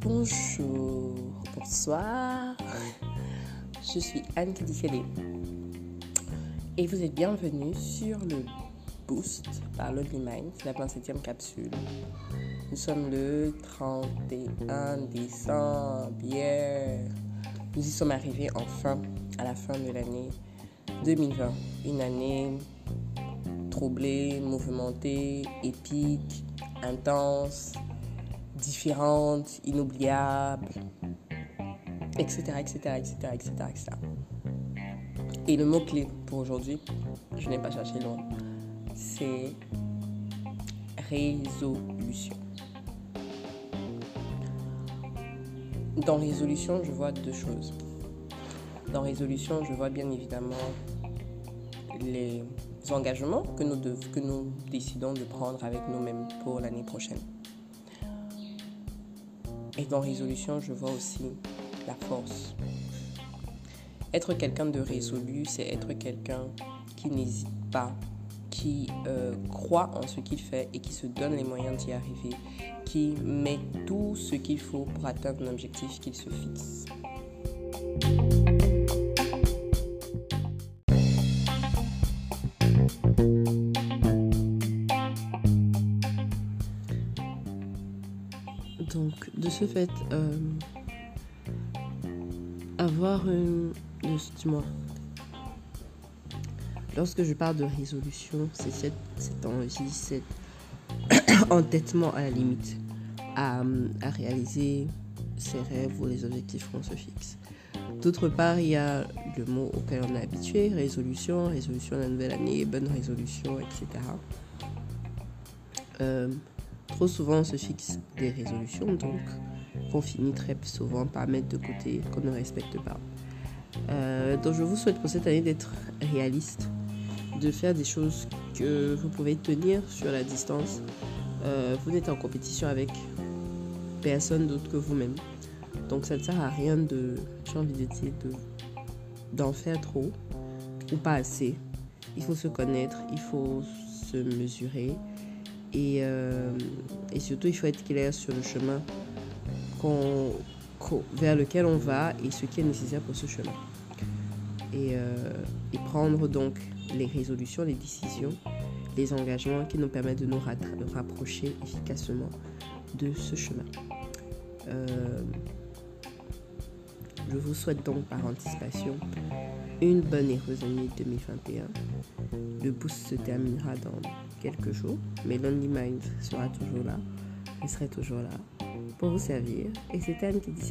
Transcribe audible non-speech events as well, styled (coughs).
Bonjour, bonsoir. Je suis Anne Kidikele et vous êtes bienvenue sur le Boost par Lonely Mind, la 27e capsule. Nous sommes le 31 décembre. Yeah. Nous y sommes arrivés enfin à la fin de l'année 2020. Une année troublée, mouvementée, épique, intense, différente, inoubliable, etc., etc., etc., etc., etc. Et le mot-clé pour aujourd'hui, je n'ai pas cherché loin, c'est résolution. Dans résolution, je vois deux choses. Dans résolution, je vois bien évidemment les engagements que nous, décidons de prendre avec nous-mêmes pour l'année prochaine. Et dans résolution, je vois aussi la force. Être quelqu'un de résolu, c'est être quelqu'un qui n'hésite pas, qui euh, croit en ce qu'il fait et qui se donne les moyens d'y arriver, qui met tout ce qu'il faut pour atteindre un objectif qu'il se fixe. Donc, de ce fait, euh, avoir une. Dis-moi. Lorsque je parle de résolution, c'est cette, cette envie, cet (coughs) entêtement à la limite à, à, réaliser ses rêves ou les objectifs qu'on se fixe. D'autre part, il y a le mot auquel on est habitué, résolution, résolution de la nouvelle année, bonne résolution, etc. Euh, Trop souvent, on se fixe des résolutions, donc qu'on finit très souvent par mettre de côté, qu'on ne respecte pas. Euh, donc, je vous souhaite pour cette année d'être réaliste, de faire des choses que vous pouvez tenir sur la distance. Euh, vous n'êtes en compétition avec personne d'autre que vous-même. Donc, ça ne sert à rien de, j'ai envie de dire, d'en faire trop ou pas assez. Il faut se connaître, il faut se mesurer et, euh, et, surtout, il faut être clair sur le chemin vers lequel on va et ce qui est nécessaire pour ce chemin. Et, euh, et, prendre donc les résolutions, les décisions, les engagements qui nous permettent de nous rapprocher efficacement de ce chemin. Euh, je vous souhaite donc par anticipation une bonne et heureuse année 2021. Le boost se terminera dans quelques jours, mais Lonely Mind sera toujours là. Il serait toujours là pour vous servir. Et c'est Anne qui dit